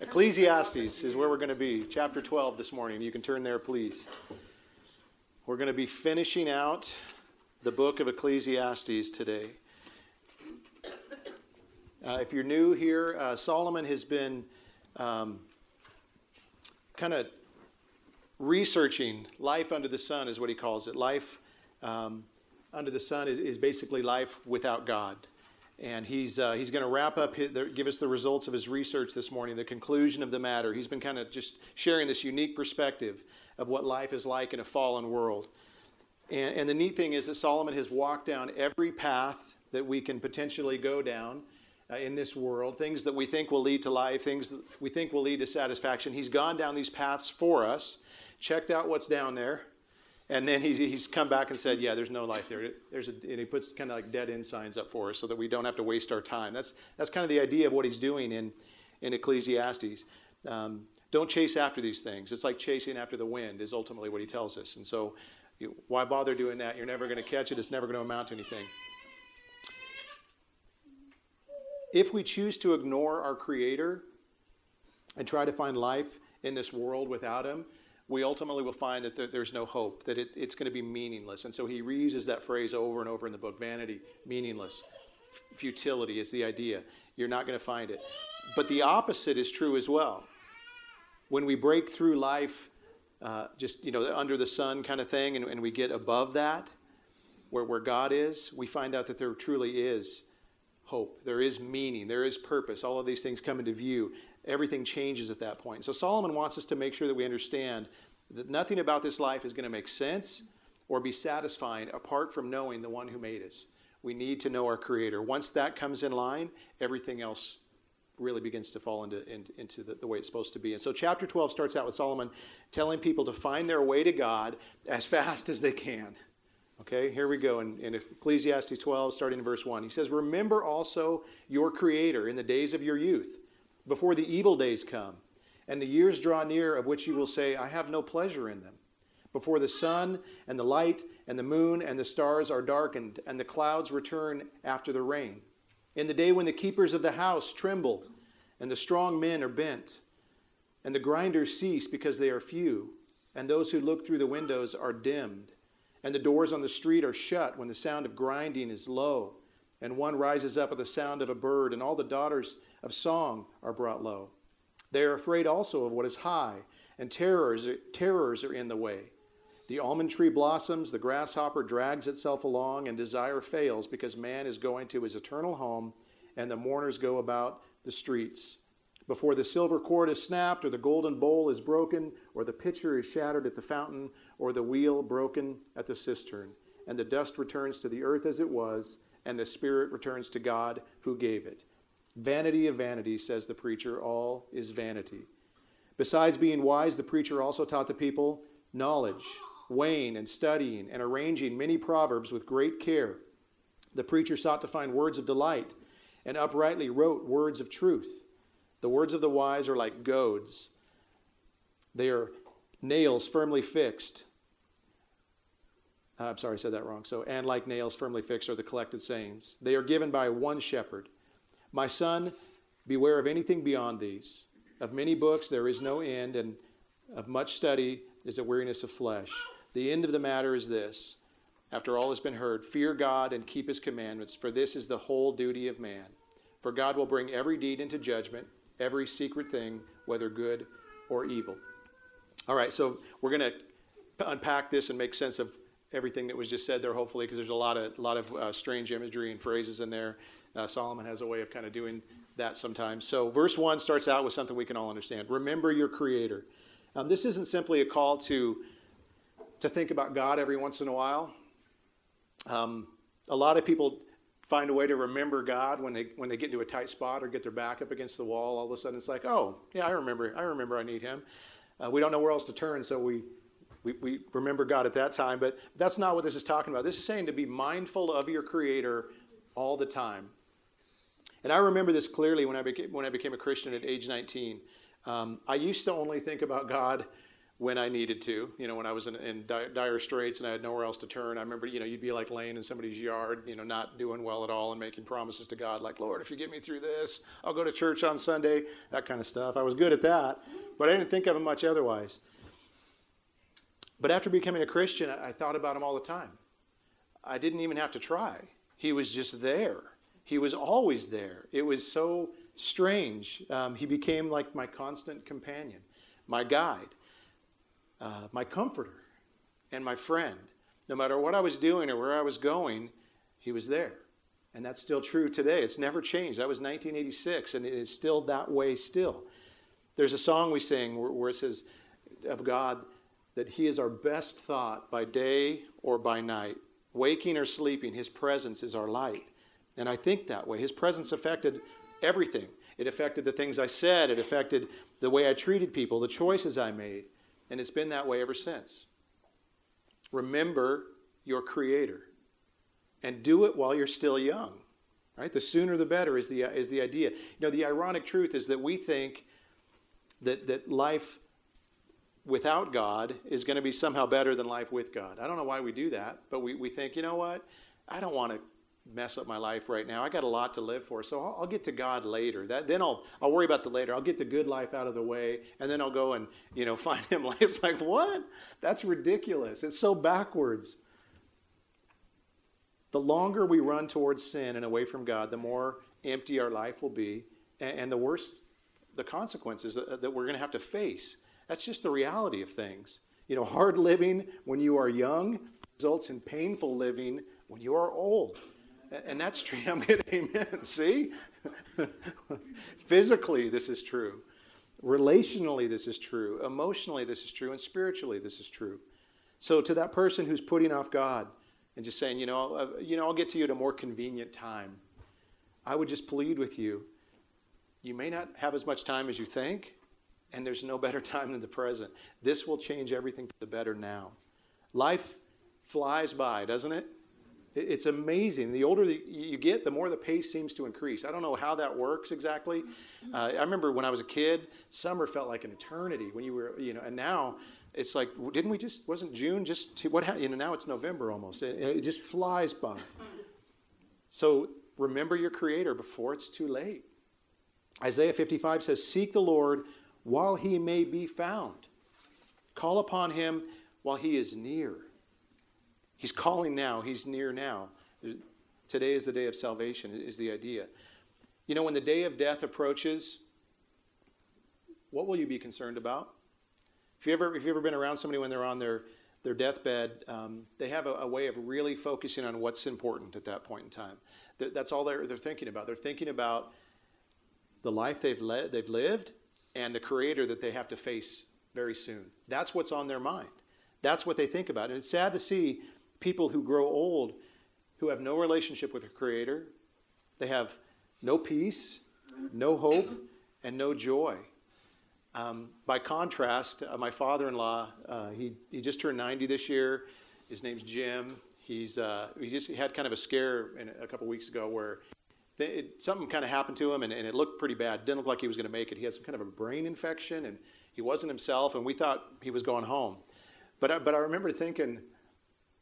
Ecclesiastes is where we're going to be, chapter 12 this morning. You can turn there, please. We're going to be finishing out the book of Ecclesiastes today. Uh, if you're new here, uh, Solomon has been um, kind of researching life under the sun, is what he calls it. Life um, under the sun is, is basically life without God. And he's, uh, he's going to wrap up, his, give us the results of his research this morning, the conclusion of the matter. He's been kind of just sharing this unique perspective of what life is like in a fallen world. And, and the neat thing is that Solomon has walked down every path that we can potentially go down uh, in this world, things that we think will lead to life, things that we think will lead to satisfaction. He's gone down these paths for us, checked out what's down there, and then he's, he's come back and said, yeah, there's no life there. There's a, and he puts kind of like dead end signs up for us so that we don't have to waste our time. That's, that's kind of the idea of what he's doing in, in Ecclesiastes. Um, don't chase after these things. It's like chasing after the wind, is ultimately what he tells us. And so, you, why bother doing that? You're never going to catch it, it's never going to amount to anything. If we choose to ignore our Creator and try to find life in this world without Him, we ultimately will find that there's no hope, that it, it's going to be meaningless. And so he reuses that phrase over and over in the book vanity, meaningless, f- futility is the idea. You're not going to find it. But the opposite is true as well. When we break through life, uh, just, you know, under the sun kind of thing, and, and we get above that, where, where God is, we find out that there truly is hope. There is meaning. There is purpose. All of these things come into view everything changes at that point. So Solomon wants us to make sure that we understand that nothing about this life is going to make sense or be satisfying apart from knowing the one who made us. We need to know our Creator. Once that comes in line, everything else really begins to fall into, into the, the, way it's supposed to be. And so, chapter 12 starts out with Solomon telling people to find their way to God as fast as they can. Okay, here we go in, in Ecclesiastes 12, starting in verse 1. He says, Remember also your Creator in the days of your youth before the evil days come, and the years draw near of which you will say, I have no pleasure in them. Before the sun and the light and the moon and the stars are darkened, and the clouds return after the rain. In the day when the keepers of the house tremble, and the strong men are bent, and the grinders cease because they are few, and those who look through the windows are dimmed, and the doors on the street are shut when the sound of grinding is low, and one rises up at the sound of a bird, and all the daughters of song are brought low. They are afraid also of what is high, and terrors, terrors are in the way. The almond tree blossoms, the grasshopper drags itself along, and desire fails because man is going to his eternal home, and the mourners go about the streets. Before the silver cord is snapped, or the golden bowl is broken, or the pitcher is shattered at the fountain, or the wheel broken at the cistern, and the dust returns to the earth as it was, and the spirit returns to God who gave it. Vanity of vanity, says the preacher, all is vanity. Besides being wise, the preacher also taught the people knowledge, weighing and studying and arranging many proverbs with great care. The preacher sought to find words of delight and uprightly wrote words of truth. The words of the wise are like goads, they are nails firmly fixed. Uh, I'm sorry, I said that wrong. So, and like nails firmly fixed are the collected sayings. They are given by one shepherd. My son, beware of anything beyond these. Of many books there is no end, and of much study is a weariness of flesh. The end of the matter is this after all has been heard, fear God and keep his commandments, for this is the whole duty of man. For God will bring every deed into judgment, every secret thing, whether good or evil. All right, so we're going to unpack this and make sense of everything that was just said there, hopefully, because there's a lot of, lot of uh, strange imagery and phrases in there. Uh, Solomon has a way of kind of doing that sometimes. So, verse 1 starts out with something we can all understand Remember your Creator. Um, this isn't simply a call to, to think about God every once in a while. Um, a lot of people find a way to remember God when they when they get into a tight spot or get their back up against the wall. All of a sudden, it's like, oh, yeah, I remember. I remember I need Him. Uh, we don't know where else to turn, so we, we we remember God at that time. But that's not what this is talking about. This is saying to be mindful of your Creator all the time. And I remember this clearly when I became, when I became a Christian at age 19. Um, I used to only think about God when I needed to. You know, when I was in, in dire straits and I had nowhere else to turn. I remember, you know, you'd be like laying in somebody's yard, you know, not doing well at all and making promises to God, like, Lord, if you get me through this, I'll go to church on Sunday, that kind of stuff. I was good at that, but I didn't think of it much otherwise. But after becoming a Christian, I, thought about him all the time. I didn't even have to try. He was just there. He was always there. It was so strange. Um, he became like my constant companion, my guide uh, my comforter and my friend. No matter what I was doing or where I was going, he was there. And that's still true today. It's never changed. That was 1986, and it is still that way still. There's a song we sing where, where it says of God that He is our best thought by day or by night. Waking or sleeping, His presence is our light. And I think that way. His presence affected everything. It affected the things I said, it affected the way I treated people, the choices I made. And it's been that way ever since. Remember your Creator and do it while you're still young. Right? The sooner the better is the, is the idea. You know, the ironic truth is that we think that, that life without God is going to be somehow better than life with God. I don't know why we do that, but we, we think, you know what? I don't want to mess up my life right now. I got a lot to live for, so I'll, I'll, get to God later. That then I'll I'll worry about the later. I'll get the good life out of the way, and then I'll go and you know find Him. It's like what? That's ridiculous. It's so backwards. The longer we run towards sin and away from God, the more empty our life will be, and, and the worse the consequences that, that we're going to have to face. That's just the reality of things. You know, hard living when you are young results in painful living when you are old. And that's true. I'm getting amen. See? Physically, this is true. Relationally, this is true. Emotionally, this is true. And spiritually, this is true. So, to that person who's putting off God and just saying, you know, uh, you know, I'll get to you at a more convenient time, I would just plead with you. You may not have as much time as you think, and there's no better time than the present. This will change everything for the better now. Life flies by, doesn't it? It's amazing. The older you get, the more the pace seems to increase. I don't know how that works exactly. Uh, I remember when I was a kid, summer felt like an eternity when you were, you know, and now it's like, didn't we just, wasn't June just, what, you know, now it's November almost. It, it just flies by. So remember your Creator before it's too late. Isaiah 55 says, Seek the Lord while he may be found, call upon him while he is near. He's calling now, he's near now. Today is the day of salvation, is the idea. You know, when the day of death approaches, what will you be concerned about? If you ever, if you've ever been around somebody when they're on their, their deathbed, um, they have a, a, way of really focusing on what's important at that point in time. Th- that's all they're, they're thinking about. They're thinking about the life they've, led, they've lived and the creator that they have to face very soon. That's what's on their mind. That's what they think about. And it's sad to see people who grow old who have no relationship with the Creator. They have no peace, no hope, and no joy. Um, by contrast, uh, my father in law, uh, he, he just turned 90 this year. His name's Jim. He's, uh, he just had kind of a scare a couple weeks ago where something kind of happened to him and, and, it looked pretty bad. Didn't look like he was going to make it. He had some kind of a brain infection and he wasn't himself, and we thought he was going home. But, but I remember thinking,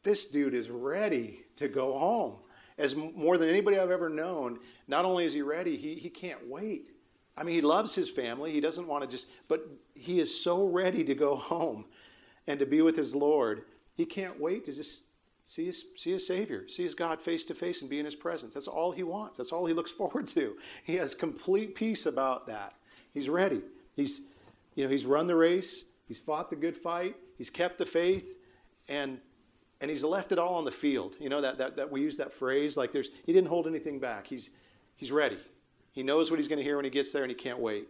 this dude is ready to go home. As more than anybody I've ever known, not only is he ready, he, he can't wait. I mean, he loves his family. He doesn't want to just, but he is so ready to go home and to be with his Lord. He can't wait to just see his, see his Savior, see his God face to face and be in his presence. That's all he wants. That's all he looks forward to. He has complete peace about that. He's ready. He's, you know, he's run the race. He's fought the good fight. He's kept the faith. And and he's left it all on the field. You know that, that, that we use that phrase like there's he didn't hold anything back. He's he's ready. He knows what he's going to hear when he gets there, and he can't wait.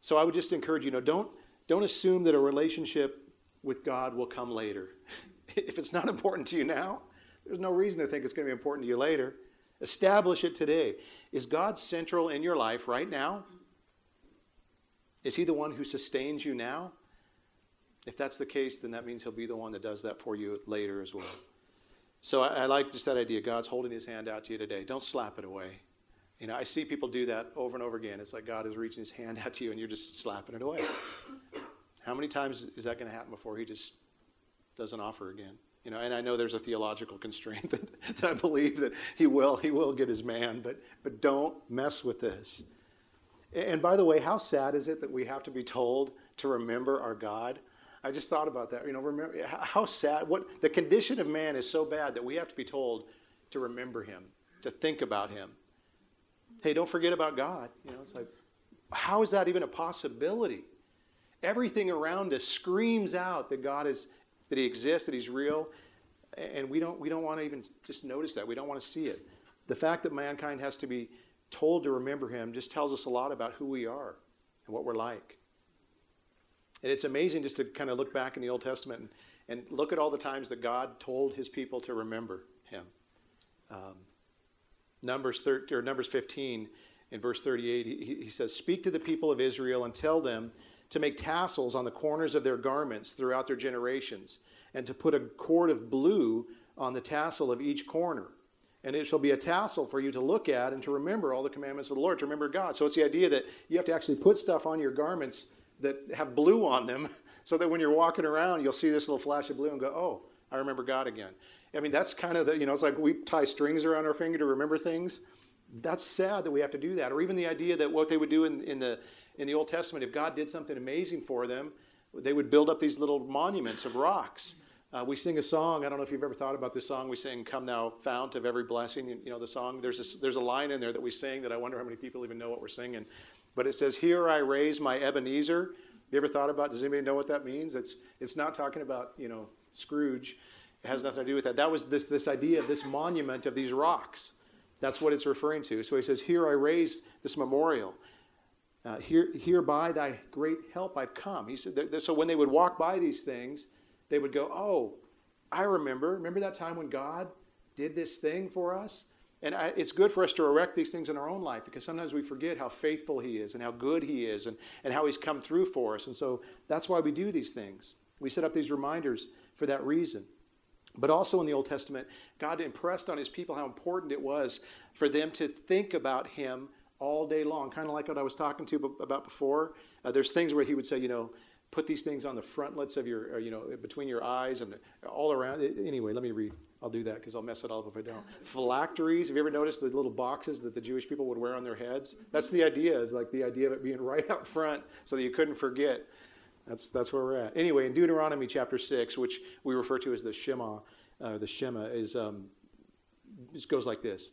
So I would just encourage you know don't don't assume that a relationship with God will come later. if it's not important to you now, there's no reason to think it's going to be important to you later. Establish it today. Is God central in your life right now? Is he the one who sustains you now? If that's the case, then that means he'll be the one that does that for you later as well. So I, I like just that idea. God's holding his hand out to you today. Don't slap it away. You know, I see people do that over and over again. It's like God is reaching his hand out to you and you're just slapping it away. How many times is that going to happen before he just doesn't offer again? You know, and I know there's a theological constraint that, that I believe that he will, he will get his man, but, but don't mess with this. And by the way, how sad is it that we have to be told to remember our God? I just thought about that. You know, remember how sad. What the condition of man is so bad that we have to be told to remember Him, to think about Him. Hey, don't forget about God. You know, it's like, how is that even a possibility? Everything around us screams out that God is that He exists, that He's real, and we don't we don't want to even just notice that. We don't want to see it. The fact that mankind has to be told to remember Him just tells us a lot about who we are and what we're like. And it's amazing just to kind of look back in the Old Testament and, and look at all the times that God told His people to remember Him. Um, Numbers 13, or Numbers 15 in verse 38, he, he says, "Speak to the people of Israel and tell them." To make tassels on the corners of their garments throughout their generations, and to put a cord of blue on the tassel of each corner. And it shall be a tassel for you to look at and to remember all the commandments of the Lord, to remember God. So it's the idea that you have to actually put stuff on your garments that have blue on them, so that when you're walking around, you'll see this little flash of blue and go, oh, I remember God again. I mean, that's kind of the, you know, it's like we tie strings around our finger to remember things. That's sad that we have to do that. Or even the idea that what they would do in, in the in the Old Testament, if God did something amazing for them, they would build up these little monuments of rocks. Uh, we sing a song. I don't know if you've ever thought about this song. We sing "Come Thou Fount of Every Blessing." You, you know the song. There's a, there's a line in there that we sing that I wonder how many people even know what we're singing. But it says, "Here I raise my Ebenezer." You ever thought about? Does anybody know what that means? It's it's not talking about you know Scrooge. It has nothing to do with that. That was this this idea of this monument of these rocks. That's what it's referring to. So he says, "Here I raise this memorial." Uh, here, hereby thy great help I've come. He said, so when they would walk by these things, they would go, oh, I remember. Remember that time when God did this thing for us? And I, it's good for us to erect these things in our own life because sometimes we forget how faithful He is and how good He is and, and how He's come through for us. And so that's why we do these things. We set up these reminders for that reason. But also in the Old Testament, God impressed on His people how important it was for them to think about Him all day long, kind of like what I was talking to about before. Uh, there's things where he would say, you know, put these things on the frontlets of your, or, uh, you know, between your eyes and all around. Anyway, let me read. I'll do that because I'll mess it all up if I don't. Phylacteries. Have you ever noticed the little boxes that the Jewish people would wear on their heads? That's the idea. It's like the idea of it being right up front so that you couldn't forget. That's, that's where we're at. Anyway, in Deuteronomy chapter 6, which we refer to as the Shema, uh, the Shema, is, um, goes like this.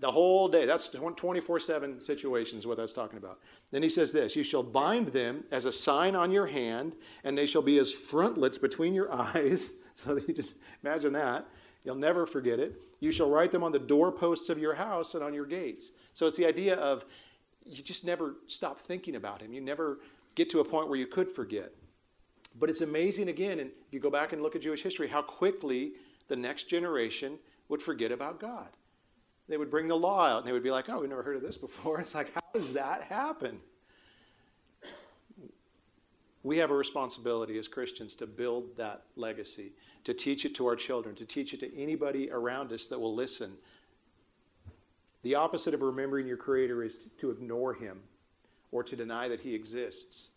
The whole day. That's 24 7 situations, what that's talking about. Then he says this You shall bind them as a sign on your hand, and they shall be as frontlets between your eyes. So you just imagine that. You'll never forget it. You shall write them on the doorposts of your house and on your gates. So it's the idea of you just never stop thinking about him. You never get to a point where you could forget. But it's amazing again, and if you go back and look at Jewish history, how quickly the next generation would forget about God they would bring the law out and they would be like, oh, we've never heard of this before. It's like, how does that happen? We have a responsibility as Christians to build that legacy, to teach it to our children, to teach it to anybody around us that will listen. The opposite of remembering your Creator is to ignore Him or to deny that He exists.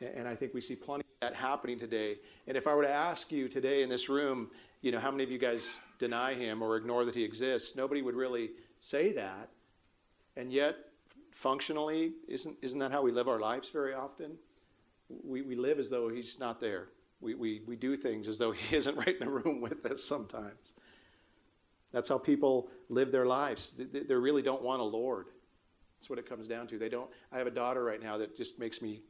And I think we see plenty of that happening today. And if I were to ask you today in this room, you know, how many of you guys deny him or ignore that he exists. Nobody would really say that. And yet, functionally, isn't, isn't that how we live our lives very often? We, we live as though he's not there. We, we, we do things as though he isn't right in the room with us sometimes. That's how people live their lives. They, they really don't want a Lord. That's what it comes down to. They don't. I have a daughter right now that just makes me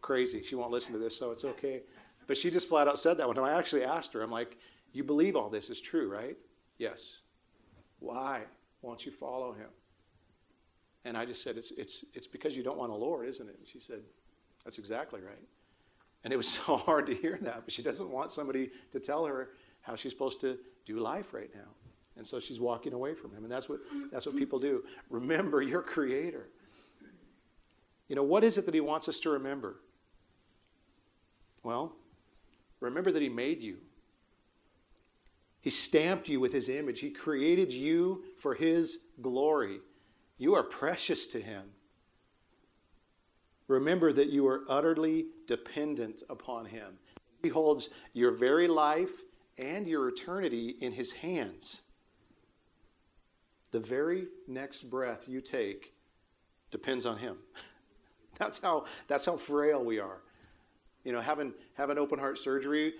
crazy. She won't listen to this, so it's okay. But she just flat out said that one time. I actually asked her, I'm like, you believe all this is true, right? Yes. Why won't you follow him? And I just said, it's, it's, it's because you don't want a Lord, isn't it? And she said, That's exactly right. And it was so hard to hear that, but she doesn't want somebody to tell her how she's supposed to do life right now. And so she's walking away from him. And that's what, that's what people do. Remember your Creator. You know, what is it that He wants us to remember? Well, remember that He made you. He stamped you with His image. He created you for His glory. You are precious to Him. Remember that you are utterly dependent upon Him. He holds your very life and your eternity in His hands. The very next breath you take depends on Him. That's how, that's how frail we are. You know, having, having open heart surgery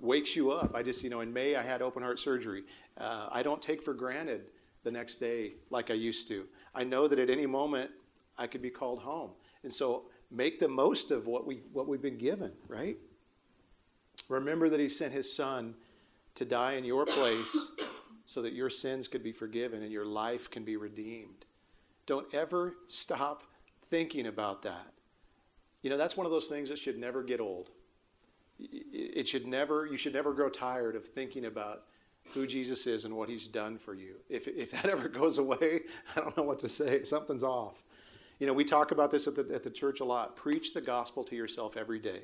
wakes you up. I just, you know, in May I had open heart surgery. Uh, I don't take for granted the next day like I used to. I know that at any moment I could be called home. And so make the most of what, we, what we've been given, right? Remember that He sent His Son to die in your place so that your sins could be forgiven and your life can be redeemed. Don't ever stop thinking about that. You know, that's one of those things that should never get old. It should never, you should never grow tired of thinking about who Jesus is and what he's done for you. If, if that ever goes away, I don't know what to say. Something's off. You know, we talk about this at the, at the church a lot. Preach the gospel to yourself every day.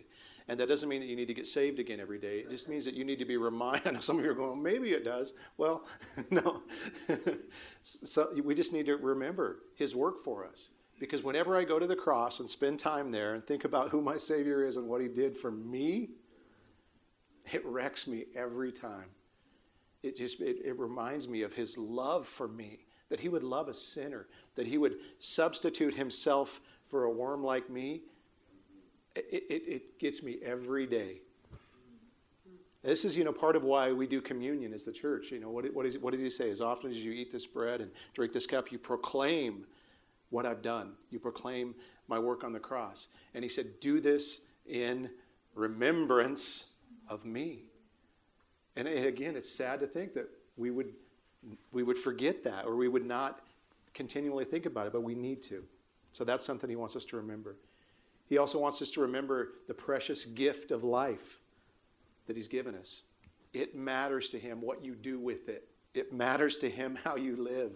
And that doesn't mean that you need to get saved again every day. It just means that you need to be reminded. Some of you are going, maybe it does. Well, no. so we just need to remember his work for us. Because whenever I go to the cross and spend time there and think about who my Savior is and what He did for me, it wrecks me every time. It just it, it reminds me of His love for me, that He would love a sinner, that He would substitute Himself for a worm like me. It, it, it gets me every day. This is, you know, part of why we do communion as the church. You know, what, what, is, what did he say? As often as you eat this bread and drink this cup, you proclaim what I've done. You proclaim my work on the cross. And he said, Do this in remembrance of me. And again, it's sad to think that we would, we would forget that or we would not continually think about it, but we need to. So that's something he wants us to remember. He also wants us to remember the precious gift of life that he's given us. It matters to him what you do with it, it matters to him how you live.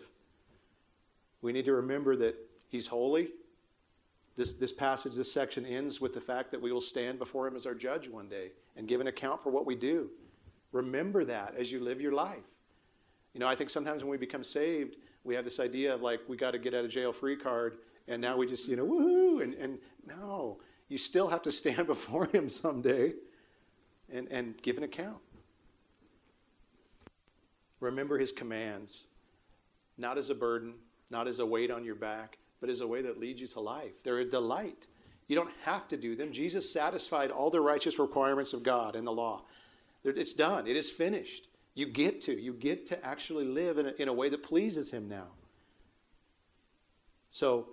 We need to remember that He's holy. This, this passage, this section ends with the fact that we will stand before Him as our judge one day and give an account for what we do. Remember that as you live your life. You know, I think sometimes when we become saved, we have this idea of like, we got to get out of jail free card, and now we just, you know, woohoo. And, and no, you still have to stand before Him someday and, and give an account. Remember His commands, not as a burden, not as a weight on your back, but as a way that leads you to life. They're a delight. You don't have to do them. Jesus satisfied all the righteous requirements of God and the law. It's done, it is finished. You get to. You get to actually live in a, in a way that pleases Him now. So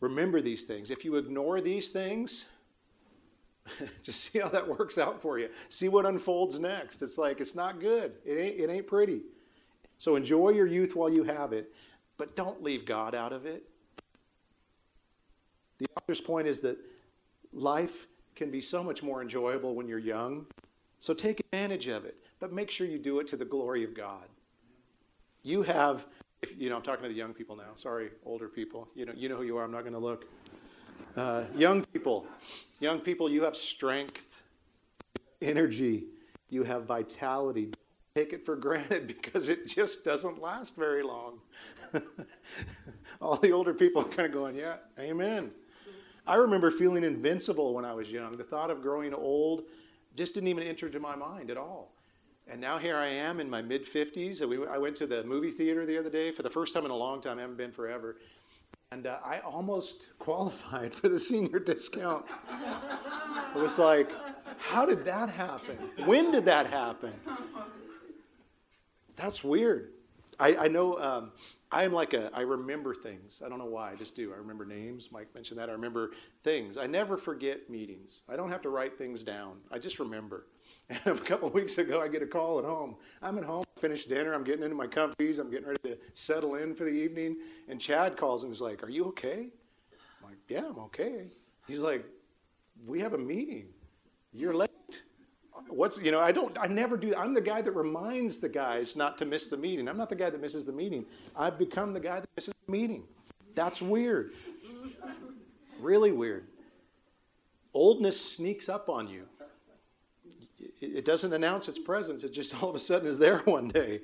remember these things. If you ignore these things, just see how that works out for you. See what unfolds next. It's like, it's not good, it ain't, it ain't pretty. So enjoy your youth while you have it but don't leave God out of it. The author's point is that life can be so much more enjoyable when you're young. So take advantage of it, but make sure you do it to the glory of God. You have, if, you know, I'm talking to the young people now. Sorry, older people. You know, you know who you are. I'm not going to look. Uh, young people, young people, you have strength, energy, you have vitality take it for granted because it just doesn't last very long. All the older people are kind of going, Yeah, amen. I remember feeling invincible when I was young. The thought of growing old just didn't even enter into my mind at all. And now here I am in my mid 50s. I went to the movie theater the other day for the first time in a long time. I haven't been forever. And uh, I almost qualified for the senior discount. it was like, how did that happen? When did that happen? That's weird. I, I know um, I'm like a, I remember things. I don't know why, I just do. I remember names. Mike mentioned that. I remember things. I never forget meetings. I don't have to write things down. I just remember. And a couple weeks ago, I get a call at home. I'm at home, finished dinner. I'm getting into my comfies. I'm getting ready to settle in for the evening. And Chad calls and he's like, Are you okay? I'm like, Yeah, I'm okay. He's like, We have a meeting. You're late. What's, you know, I don't, I never do, I'm the guy that reminds the guys not to miss the meeting. I'm not the guy that misses the meeting. I've become the guy that misses the meeting. That's weird. Really weird. Oldness sneaks up on you. It doesn't announce its presence, it just all of a sudden is there one day.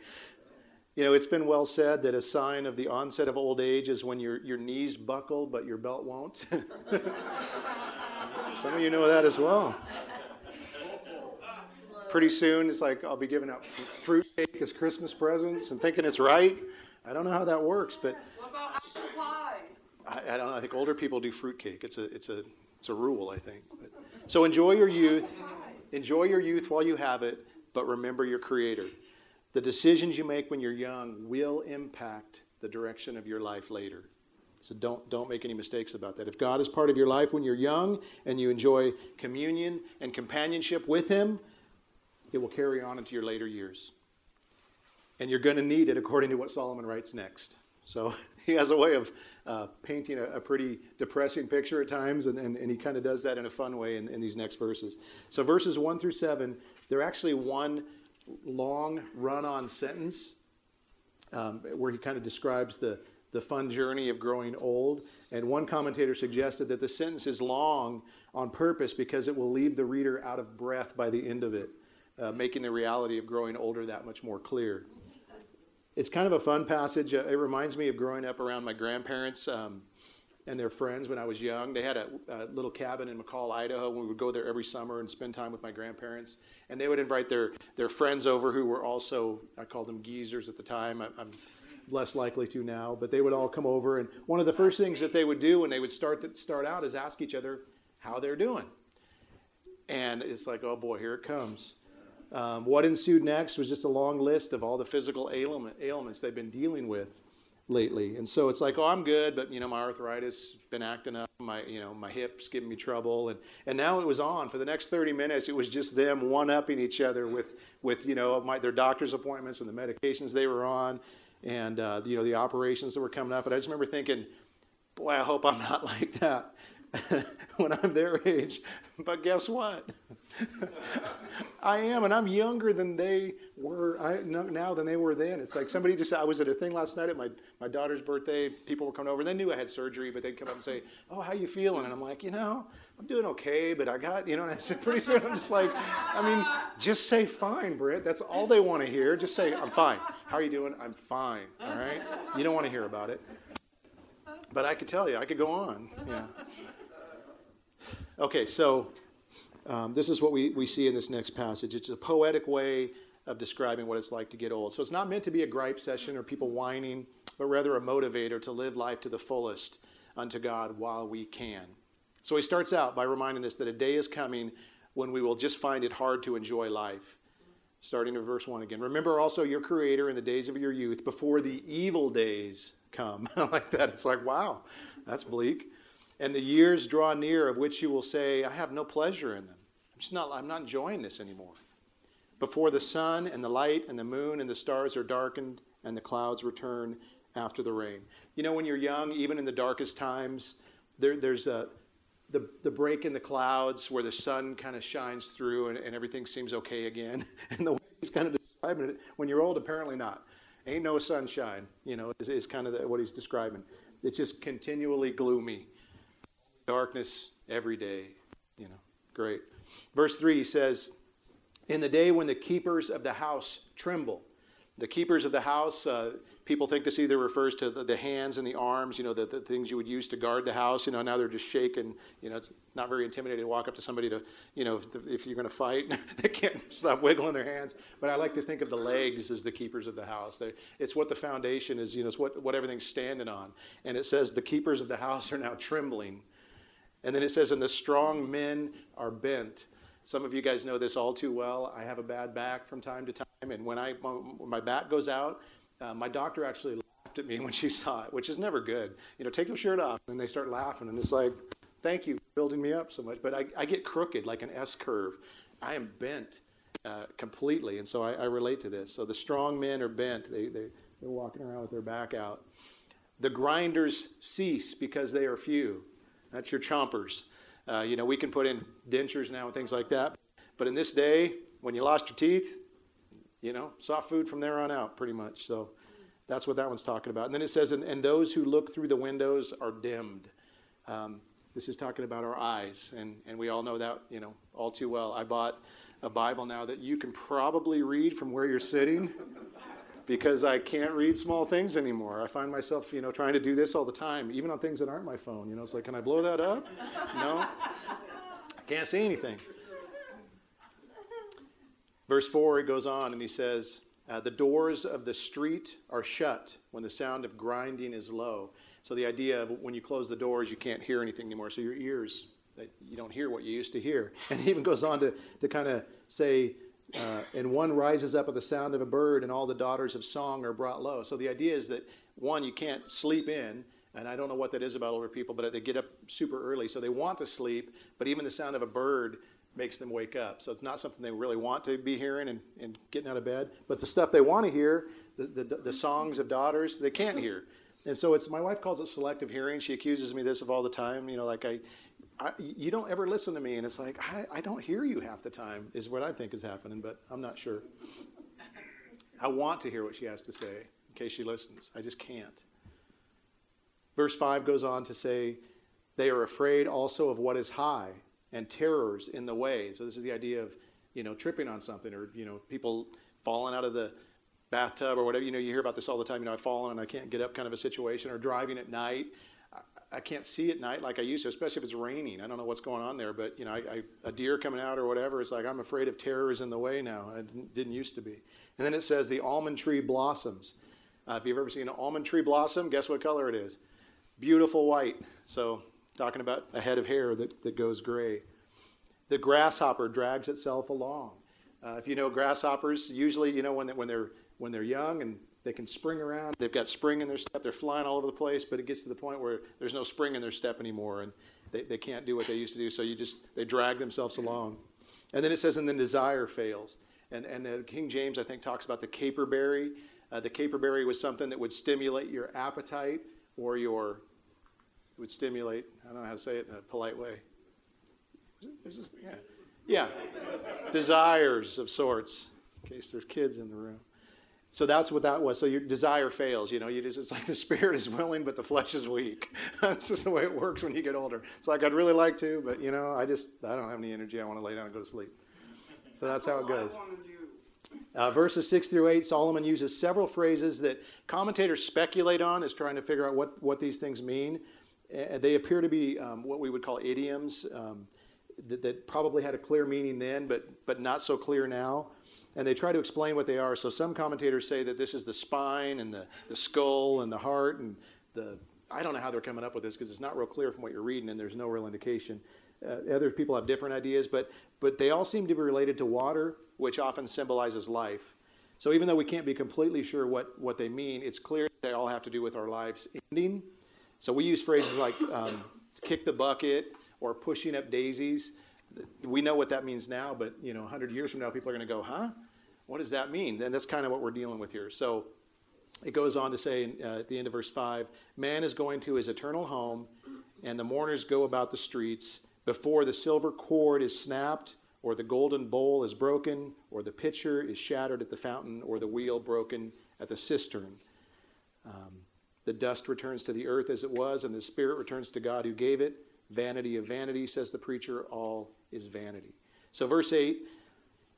You know, it's been well said that a sign of the onset of old age is when your, your knees buckle, but your belt won't. Some of you know that as well. Pretty soon, it's like I'll be giving out fruit cake as Christmas presents and thinking it's right. I don't know how that works, but I, I don't know. I think older people do fruit cake. It's a, it's a, it's a rule, I think. But, so enjoy your youth. Enjoy your youth while you have it, but remember your Creator. The decisions you make when you're young will impact the direction of your life later. So don't, don't make any mistakes about that. If God is part of your life when you're young and you enjoy communion and companionship with Him, it will carry on into your later years. And you're going to need it according to what Solomon writes next. So he has a way of uh, painting a, a, pretty depressing picture at times, and, and, and he kind of does that in a fun way in, in these next verses. So verses 1 through 7, they're actually one long run on sentence um, where he kind of describes the, the fun journey of growing old. And one commentator suggested that the sentence is long on purpose because it will leave the reader out of breath by the end of it, uh, making the reality of growing older that much more clear. It's kind of a fun passage. Uh, it reminds me of growing up around my grandparents. Um, and their friends when I was young. They had a, a, little cabin in McCall, Idaho. We would go there every summer and spend time with my grandparents. And they would invite their, their friends over who were also, I called them geezers at the time. I, I'm less likely to now, but they would all come over. And one of the first things that they would do when they would start, to, start out is ask each other how they're doing. And it's like, oh boy, here it comes. Um, what ensued next was just a long list of all the physical ailment, ailments they've been dealing with lately. And so it's like, oh, I'm good, but you know, my arthritis been acting up, my you know, my hips giving me trouble, and and now it was on for the next 30 minutes. It was just them one upping each other with with you know my, their doctor's appointments and the medications they were on, and uh, you know the operations that were coming up. And I just remember thinking, boy, I hope I'm not like that. when I'm their age. But guess what? I am, and I'm younger than they were I, now than they were then. It's like somebody just, I was at a thing last night at my, my daughter's birthday. People were coming over. They knew I had surgery, but they'd come up and say, Oh, how you feeling? And I'm like, You know, I'm doing okay, but I got, you know, and I said, pretty soon I'm just like, I mean, just say fine, Brent. That's all they want to hear. Just say, I'm fine. How are you doing? I'm fine. All right? You don't want to hear about it. But I could tell you, I could go on. Yeah. Okay, so um, this is what we, we see in this next passage. It's a poetic way of describing what it's like to get old. So it's not meant to be a gripe session or people whining, but rather a motivator to live life to the fullest unto God while we can. So he starts out by reminding us that a day is coming when we will just find it hard to enjoy life. Starting in verse 1 again. Remember also your Creator in the days of your youth before the evil days come. like that. It's like, wow, that's bleak and the years draw near of which you will say, I have no pleasure in them. I'm just not, I'm not enjoying this anymore. Before the sun and the light and the moon and the stars are darkened and the clouds return after the rain. You know, when you're young, even in the darkest times, there, there's a, the, the break in the clouds where the sun kind of shines through and, and everything seems okay again. And the way he's kind of describing it, when you're old, apparently not. Ain't no sunshine, you know, is, is kind of the, what he's describing. It's just continually gloomy darkness every day. You know, great. Verse 3 says, In the day when the keepers of the house tremble. The keepers of the house, uh, people think this either refers to the, the, hands and the arms, you know, the, the things you would use to guard the house. You know, now they're just shaking. You know, it's not very intimidating to walk up to somebody to, you know, if, if you're going to fight, they can't stop wiggling their hands. But I like to think of the legs as the keepers of the house. They, it's what the foundation is, you know, it's what, what everything's standing on. And it says the keepers of the house are now trembling and then it says, and the strong men are bent. Some of you guys know this all too well. I have a bad back from time to time, and when I when my back goes out, uh, my doctor actually laughed at me when she saw it, which is never good. You know, take your shirt off, and they start laughing, and it's like, thank you for building me up so much. But I, I get crooked like an S curve. I am bent uh, completely, and so I, I, relate to this. So the strong men are bent. They, they, they're walking around with their back out. The grinders cease because they are few. That's your chompers. Uh, you know, we can put in dentures now and things like that. But in this day, when you lost your teeth, you know, soft food from there on out, pretty much. So that's what that one's talking about. And then it says, and, and those who look through the windows are dimmed. Um, this is talking about our eyes, and, and we all know that, you know, all too well. I bought a Bible now that you can probably read from where you're sitting because I can't read small things anymore. I find myself, you know, trying to do this all the time, even on things that aren't my phone. You know, it's like, can I blow that up? No. I can't see anything. Verse 4, he goes on and he says, uh, The doors of the street are shut when the sound of grinding is low. So the idea of when you close the doors, you can't hear anything anymore. So your ears, that you don't hear what you used to hear. And he even goes on to, to kind of say, uh, and one rises up at the sound of a bird, and all the daughters of song are brought low. So the idea is that one, you can't sleep in, and I don't know what that is about older people, but they get up super early, so they want to sleep, but even the sound of a bird makes them wake up. So it's not something they really want to be hearing and, and getting out of bed, but the stuff they want to hear, the, the, the songs of daughters, they can't hear. And so it's my wife calls it selective hearing. She accuses me this of all the time. You know, like I, I you don't ever listen to me, and it's like I, I don't hear you half the time is what I think is happening, but I'm not sure. I want to hear what she has to say in case she listens. I just can't. Verse five goes on to say, "They are afraid also of what is high, and terrors in the way." So this is the idea of you know tripping on something, or you know people falling out of the bathtub or whatever. You know, you hear about this all the time. You know, I've fallen and I can't get up kind of a situation, or driving at night. I, can't see at night like I used to, especially if it's raining. I don't know what's going on there, but you know, I, I, a deer coming out or whatever. It's like I'm afraid of terrors in the way now. I didn't, didn't used to be. And then it says the almond tree blossoms. Uh, if you've ever seen an almond tree blossom, guess what color it is? Beautiful white. So talking about a head of hair that, that goes gray. The grasshopper drags itself along. Uh, if you know grasshoppers, usually you know when, they, when they're when they're young and they can spring around. They've got spring in their step. They're flying all over the place, but it gets to the point where there's no spring in their step anymore, and they, they can't do what they used to do. So you just they drag themselves along. And then it says, and then desire fails. And and the King James I think talks about the caperberry. Uh, the caperberry was something that would stimulate your appetite or your would stimulate. I don't know how to say it in a polite way. This, yeah, yeah, desires of sorts. In case there's kids in the room so that's what that was. So your desire fails. You know, you just, it's like the spirit is willing, but the flesh is weak. that's just the way it works when you get older. It's like I'd really like to, but you know, I just I don't have any energy. I want to lay down and go to sleep. So that's how it goes. Uh, verses 6 through 8, Solomon uses several phrases that commentators speculate on as trying to figure out what, what these things mean. Uh, they appear to be um, what we would call idioms um, that, that, probably had a clear meaning then, but, but not so clear now and they try to explain what they are. So some commentators say that this is the spine and the, the skull and the heart and the. I don't know how they're coming up with this because it's not real clear from what you're reading and there's no real indication. Uh, other people have different ideas, but but they all seem to be related to water, which often symbolizes life. So even though we can't be completely sure what what they mean, it's clear they all have to do with our lives ending. So we use phrases like um, "kick the bucket" or "pushing up daisies." we know what that means now, but you know, 100 years from now, people are going to go, huh? What does that mean? And that's kind of what we're dealing with here. So it goes on to say uh, at the end of verse 5 Man is going to his eternal home, and the mourners go about the streets before the silver cord is snapped, or the golden bowl is broken, or the pitcher is shattered at the fountain, or the wheel broken at the cistern. Um, the dust returns to the earth as it was, and the spirit returns to God who gave it. Vanity of vanity, says the preacher, all is vanity. So, verse 8,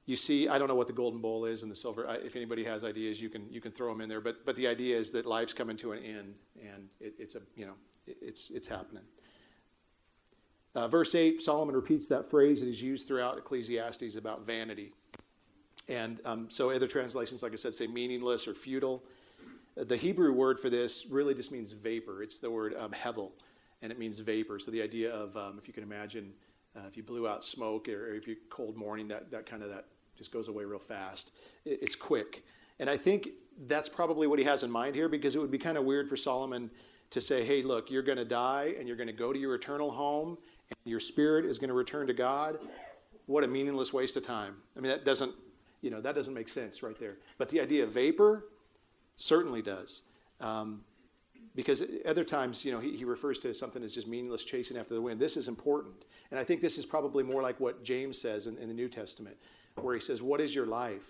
you see, I don't know what the golden bowl is and the silver. If anybody has ideas, you can you can throw them in there. But but the idea is that life's coming to an end, and it, it's a you know it's it's happening. Uh, verse eight, Solomon repeats that phrase that is used throughout Ecclesiastes about vanity, and um, so other translations, like I said, say meaningless or futile. The Hebrew word for this really just means vapor. It's the word um, hevel, and it means vapor. So the idea of, um, if you can imagine, uh, if you blew out smoke or, if you cold morning, that, that kind of that just goes away real fast. It's quick. And I think that's probably what he has in mind here because it would be kind of weird for Solomon to say, hey, look, you're going to die and you're going to go to your eternal home and your spirit is going to return to God. What a meaningless waste of time. I mean, that doesn't, you know, that doesn't make sense right there. But the idea of vapor certainly does. Um, because other times, you know, he, he refers to something as just meaningless chasing after the wind. This is important. And I think this is probably more like what James says in, in the New Testament, where he says, What is your life?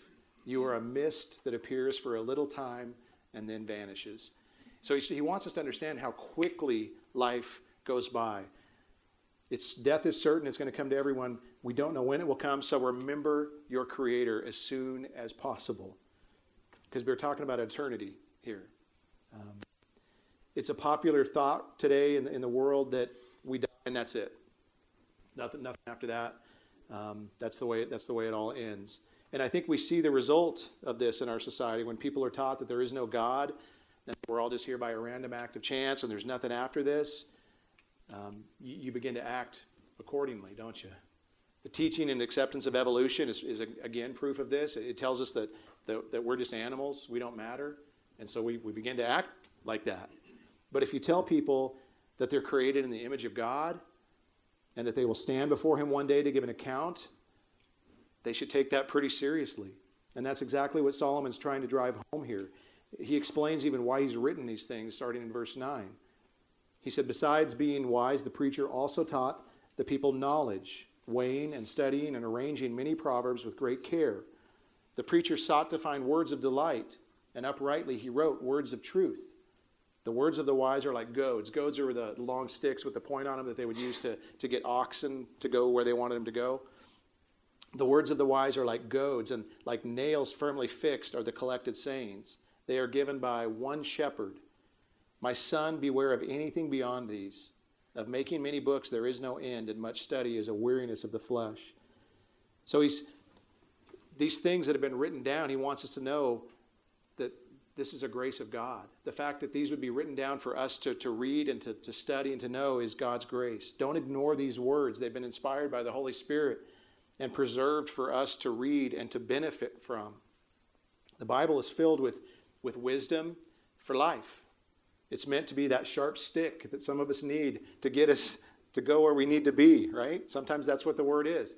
You are a mist that appears for a little time and then vanishes. So he, wants us to understand how quickly life goes by. Its death is certain, it's going to come to everyone. We don't know when it will come, so remember your Creator as soon as possible. Because we're talking about eternity here. Um, it's a popular thought today in the, in the world that we die and that's it. Nothing, nothing after that. Um, that's the way. That's the way it all ends. And I think we see the result of this in our society when people are taught that there is no God, that we're all just here by a random act of chance, and there's nothing after this. Um, you, you, begin to act accordingly, don't you? The teaching and acceptance of evolution is, is a, again proof of this. It tells us that, that, that we're just animals, we don't matter, and so we, we begin to act like that. But if you tell people that they're created in the image of God and that they will stand before Him one day to give an account, they should take that pretty seriously. And that's exactly what Solomon's trying to drive home here. He explains even why he's written these things, starting in verse 9. He said, Besides being wise, the preacher also taught the people knowledge, weighing and studying and arranging many proverbs with great care. The preacher sought to find words of delight, and uprightly he wrote words of truth. The words of the wise are like goads. Goads are the long sticks with the point on them that they would use to, to get oxen to go where they wanted them to go. The words of the wise are like goads, and like nails firmly fixed are the collected sayings. They are given by one shepherd. My son, beware of anything beyond these. Of making many books there is no end, and much study is a weariness of the flesh. So he's these things that have been written down, he wants us to know this is a grace of God. The fact that these would be written down for us to, to read and to, to study and to know is God's grace. Don't ignore these words. They've been inspired by the Holy Spirit and preserved for us to read and to benefit from. The Bible is filled with, with wisdom for life. It's meant to be that sharp stick that some of us need to get us to go where we need to be, right? Sometimes that's what the word is.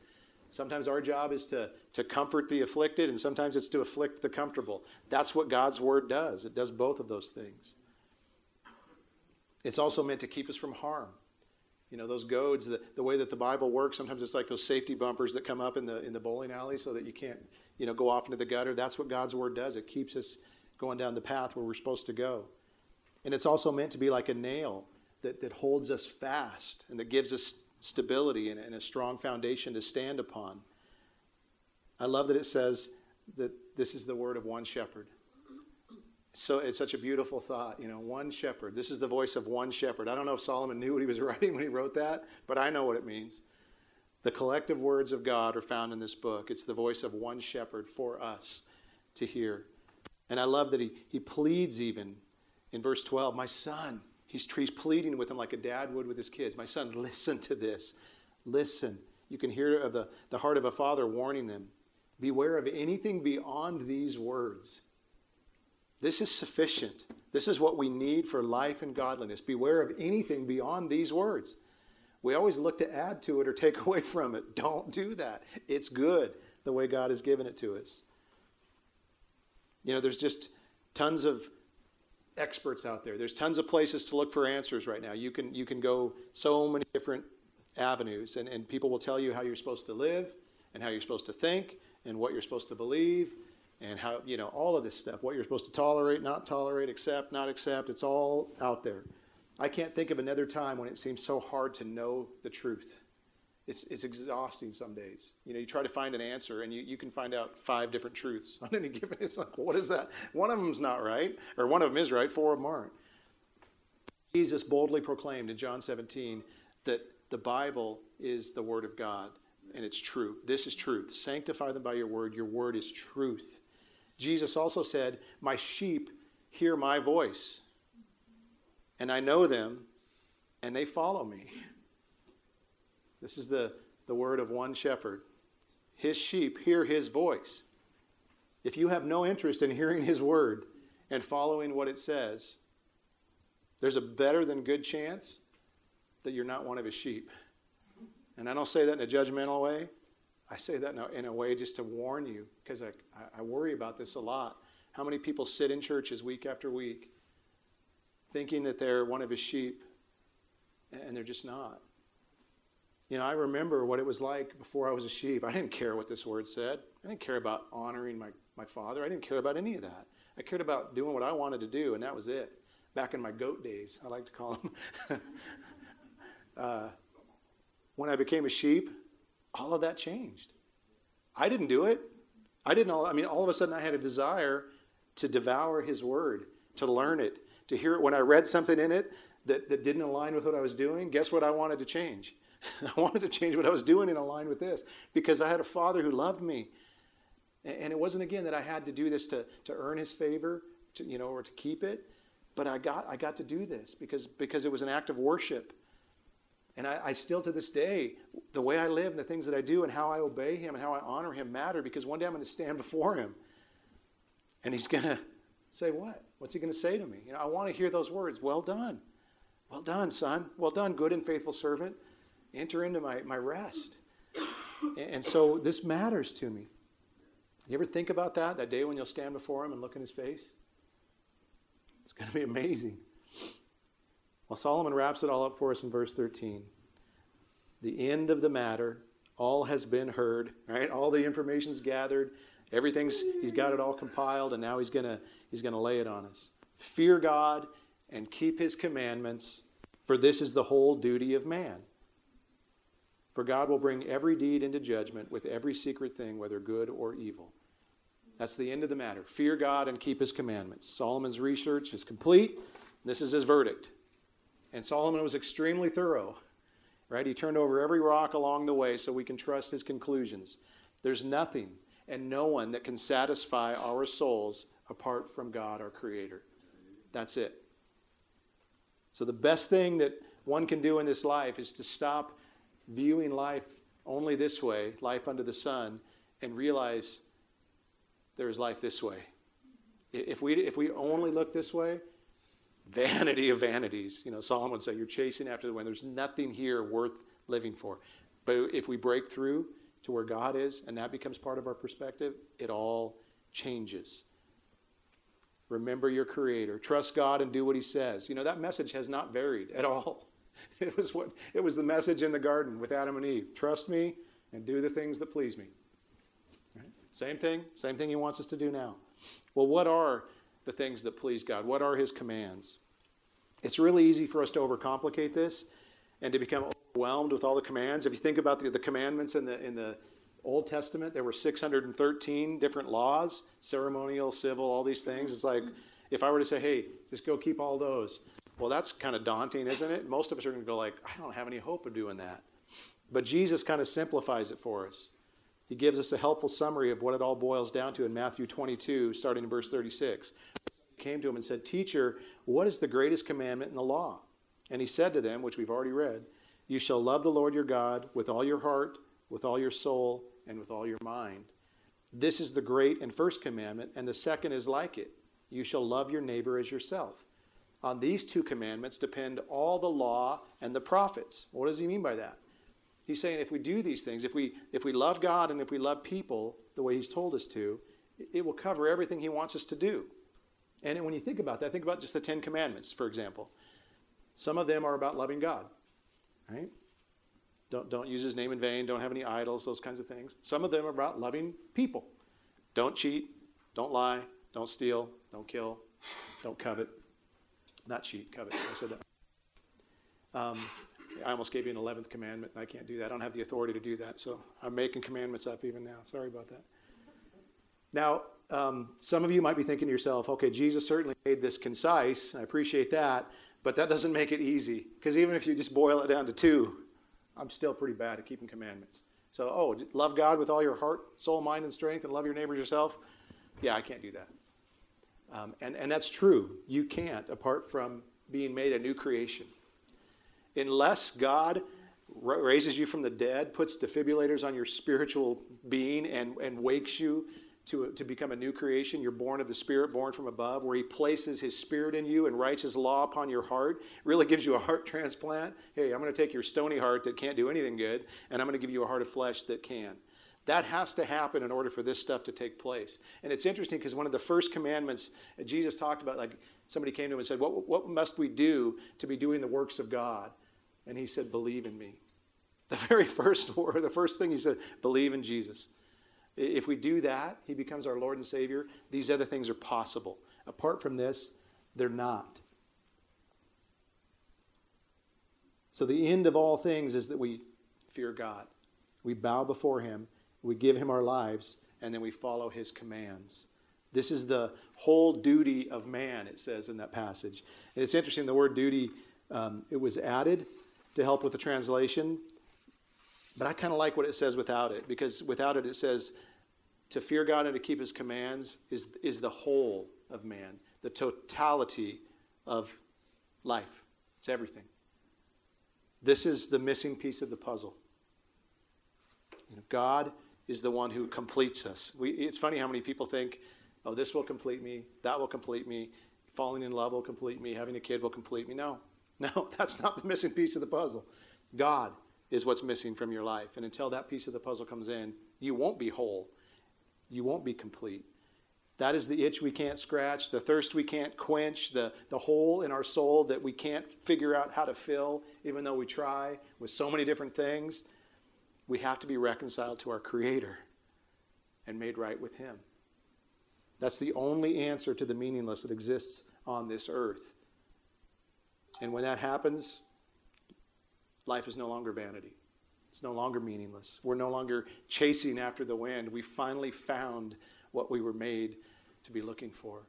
Sometimes our job is to, to comfort the afflicted, and sometimes it's to afflict the comfortable. That's what God's word does. It does both of those things. It's also meant to keep us from harm. You know, those goads, the, the way that the Bible works, sometimes it's like those safety bumpers that come up in the, in the bowling alley so that you can't, you know, go off into the gutter. That's what God's word does. It keeps us going down the path where we're supposed to go. And it's also meant to be like a nail that, that holds us fast and that gives us stability and, and a strong foundation to stand upon. I love that it says that this is the word of one shepherd. So it's such a beautiful thought, you know, one shepherd. This is the voice of one shepherd. I don't know if Solomon knew what he was writing when he wrote that, but I know what it means. The collective words of God are found in this book. It's the voice of one shepherd for us to hear. And I love that he, he pleads even in verse 12, My son, He's, he's pleading with him like a dad would with his kids. My son, listen to this. Listen. You can hear of the, the heart of a father warning them. Beware of anything beyond these words. This is sufficient. This is what we need for life and godliness. Beware of anything beyond these words. We always look to add to it or take away from it. Don't do that. It's good the way God has given it to us. You know, there's just tons of experts out there. There's tons of places to look for answers right now. You can you can go so many different avenues, and, and people will tell you how you're supposed to live, and how you're supposed to think, and what you're supposed to believe, and how you know all of this stuff. What you're supposed to tolerate, not tolerate, accept, not accept. It's all out there. I can't think of another time when it seems so hard to know the truth it's, it's exhausting some days. You know, you try to find an answer and you, you can find out five different truths on any given. It's like, what is that? One of them's not right, or one of them is right, four of them aren't. Jesus boldly proclaimed in John 17 that the Bible is the Word of God and it's true. This is truth. Sanctify them by your word. Your word is truth. Jesus also said, My sheep hear my voice, and I know them, and they follow me. This is the, the word of one shepherd. His sheep hear his voice. If you have no interest in hearing his word and following what it says, there's a better than good chance that you're not one of his sheep. And I don't say that in a judgmental way. I say that in a, in a way just to warn you because I, I worry about this a lot. How many people sit in churches week after week thinking that they're one of his sheep, and they're just not. You know, I remember what it was like before I was a sheep. I didn't care what this word said. I didn't care about honoring my, my father. I didn't care about any of that. I cared about doing what I wanted to do, and that was it. Back in my goat days, I like to call them. uh, when I became a sheep, all of that changed. I didn't do it. I didn't all, I mean, all of a sudden I had a desire to devour his word, to learn it, to hear it. When I read something in it that, that didn't align with what I was doing, guess what I wanted to change? I wanted to change what I was doing and align with this because I had a father who loved me. And it wasn't again that I had to do this to, to earn his favor, to, you know, or to keep it, but I got I got to do this because because it was an act of worship. And I, I still to this day, the way I live and the things that I do and how I obey him and how I honor him matter because one day I'm going to stand before him. And he's going to say, What? What's he going to say to me? You know, I want to hear those words. Well done. Well done, son. Well done, good and faithful servant. Enter into my, my rest. And so this matters to me. You ever think about that, that day when you'll stand before him and look in his face? It's going to be amazing. Well, Solomon wraps it all up for us in verse 13. The end of the matter, all has been heard, right? All the information's gathered, everything's he's got it all compiled, and now he's gonna he's gonna lay it on us. Fear God and keep his commandments, for this is the whole duty of man. For God will bring every deed into judgment with every secret thing, whether good or evil. That's the end of the matter. Fear God and keep his commandments. Solomon's research is complete. This is his verdict. And Solomon was extremely thorough. Right? He turned over every rock along the way so we can trust his conclusions. There's nothing and no one that can satisfy our souls apart from God, our Creator. That's it. So, the best thing that one can do in this life is to stop viewing life only this way, life under the sun, and realize there is life this way. If we, if we only look this way, vanity of vanities. You know, Solomon would say, You're chasing after the wind. There's nothing here worth living for. But if we break through to where God is and that becomes part of our perspective, it all changes. Remember your Creator. Trust God and do what He says. You know, that message has not varied at all. It was what it was the message in the garden with Adam and Eve. Trust me and do the things that please me. Right? Same thing, same thing he wants us to do now. Well, what are the things that please God? What are his commands? It's really easy for us to overcomplicate this and to become overwhelmed with all the commands. If you think about the, the commandments in the in the Old Testament, there were 613 different laws, ceremonial, civil, all these things. It's like if I were to say, hey, just go keep all those. Well, that's kind of daunting, isn't it? Most of us are going to go like, I don't have any hope of doing that. But Jesus kind of simplifies it for us. He gives us a helpful summary of what it all boils down to in Matthew 22, starting in verse 36. He came to him and said, Teacher, what is the greatest commandment in the law? And he said to them, which we've already read, You shall love the Lord your God with all your heart, with all your soul, and with all your mind. This is the great and first commandment, and the second is like it. You shall love your neighbor as yourself. On these two commandments depend all the law and the prophets. What does he mean by that? He's saying if we do these things, if we if we love God and if we love people the way he's told us to, it will cover everything he wants us to do. And when you think about that, think about just the 10 commandments, for example. Some of them are about loving God, right? Don't, don't use his name in vain, don't have any idols, those kinds of things. Some of them are about loving people. Don't cheat, don't lie, don't steal, don't kill, don't covet. Not cheat, covet. I said that. Um, I almost gave you an 11th commandment, and I can't do that. I don't have the authority to do that, so I'm making commandments up even now. Sorry about that. Now, um, some of you might be thinking to yourself, okay, Jesus certainly made this concise. I appreciate that, but that doesn't make it easy. Because even if you just boil it down to two, I'm still pretty bad at keeping commandments. So, oh, love God with all your heart, soul, mind, and strength, and love your neighbors yourself. Yeah, I can't do that. Um, and, and that's true. You can't apart from being made a new creation. Unless God raises you from the dead, puts defibrillators on your spiritual being, and, and wakes you to, to become a new creation, you're born of the Spirit, born from above, where He places His Spirit in you and writes His law upon your heart, really gives you a heart transplant. Hey, I'm going to take your stony heart that can't do anything good, and I'm going to give you a heart of flesh that can. That has to happen in order for this stuff to take place. And it's interesting because one of the first commandments Jesus talked about, like, Somebody came to him and said, What, what must we do to be doing the works of God? And he said, Believe in me. The very first word, the first thing he said, Believe in Jesus. If we do that, he becomes our Lord and Savior. These other things are possible. Apart from this, they're not. So the end of all things is that we fear God. We bow before him, we give him our lives, and then we follow his commands. This is the whole duty of man, it says in that passage. And it's interesting, the word duty, um, it was added to help with the translation, but I kind of like what it says without it, because without it, it says to fear God and to keep his commands is, is the whole of man, the totality of life. It's everything. This is the missing piece of the puzzle. You know, God is the one who completes us. We, it's funny how many people think, oh, this will complete me, that will complete me, falling in love will complete me, having a kid will complete me. No, no, that's not the missing piece of the puzzle. God is what's missing from your life. And until that piece of the puzzle comes in, you won't be whole. You won't be complete. That is the itch we can't scratch, the thirst we can't quench, the, the hole in our soul that we can't figure out how to fill, even though we try with so many different things. We have to be reconciled to our Creator and made right with Him. That's the only answer to the meaningless that exists on this earth. And when that happens, life is no longer vanity. It's no longer meaningless. We're no longer chasing after the wind. We finally found what we were made to be looking for.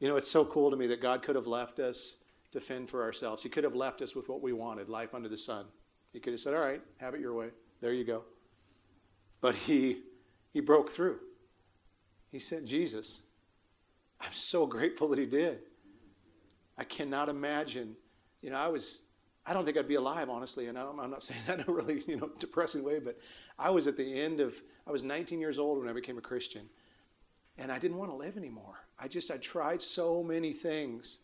You know, it's so cool to me that God could have left us to fend for ourselves. He could have left us with what we wanted life under the sun. He could have said, All right, have it your way. There you go. But he, he broke through. He sent Jesus. I'm so grateful that he did. I cannot imagine. You know, I was, I don't think I'd be alive, honestly, and I'm not saying that in a really, you know, depressing way, but I was at the end of, I was 19 years old when I became a Christian, and I didn't want to live anymore. I just, I tried so many things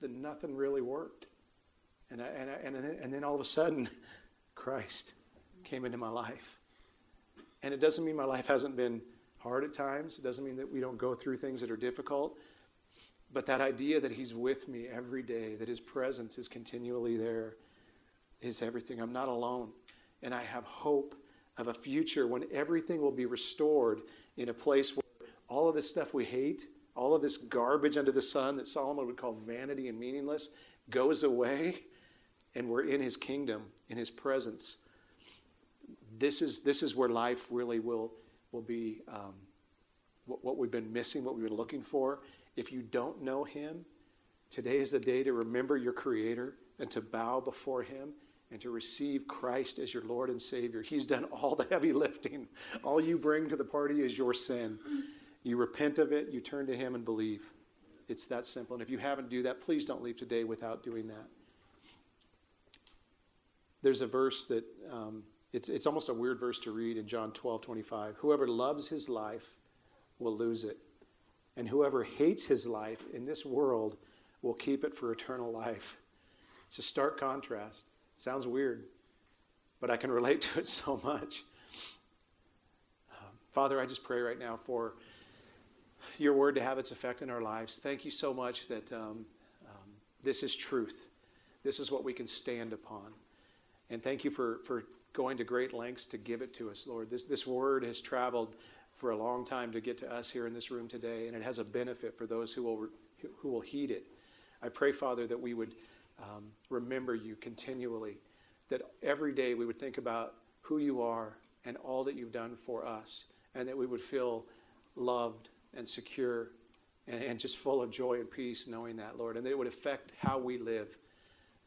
that nothing really worked. And, I, and, I, and, then, and then all of a sudden, Christ came into my life. And it doesn't mean my life hasn't been hard at times. It doesn't mean that we don't go through things that are difficult. But that idea that He's with me every day, that His presence is continually there, is everything. I'm not alone. And I have hope of a future when everything will be restored in a place where all of this stuff we hate, all of this garbage under the sun that Solomon would call vanity and meaningless, goes away, and we're in his kingdom, in his presence. This is, this is where life really will, will be um, what, what we've been missing, what we've been looking for. If you don't know him, today is the day to remember your Creator and to bow before him and to receive Christ as your Lord and Savior. He's done all the heavy lifting. All you bring to the party is your sin. You repent of it, you turn to Him and believe. It's that simple. And if you haven't do that, please don't leave today without doing that. There's a verse that um, it's, it's almost a weird verse to read in John 12 25. Whoever loves his life will lose it. And whoever hates his life in this world will keep it for eternal life. It's a stark contrast. It Sounds weird, but I can relate to it so much. Um, Father, I just pray right now for your word to have its effect in our lives. Thank you so much that um, um, this is truth. This is what we can stand upon. And thank you for, for going to great lengths to give it to us, Lord. This, this word has traveled for a long time to get to us here in this room today, and it has a benefit for those who will, who will heed it. I pray, Father, that we would um, remember you continually, that every day we would think about who you are and all that you've done for us, and that we would feel loved and secure and, and just full of joy and peace knowing that, Lord, and that it would affect how we live,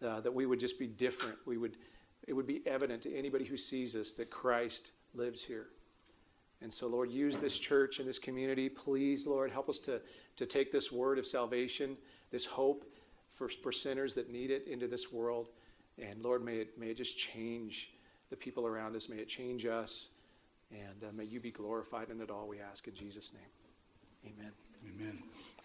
uh, that we would just be different. We would, it would be evident to anybody who sees us that Christ lives here. And so, Lord, use this church and this community. Please, Lord, help us to, to take this word of salvation, this hope, for, for sinners that need it into this world. And Lord, may it, may it just change the people around us. May it change us. And uh, may you be glorified in it all, we ask in Jesus' name. Amen. Amen.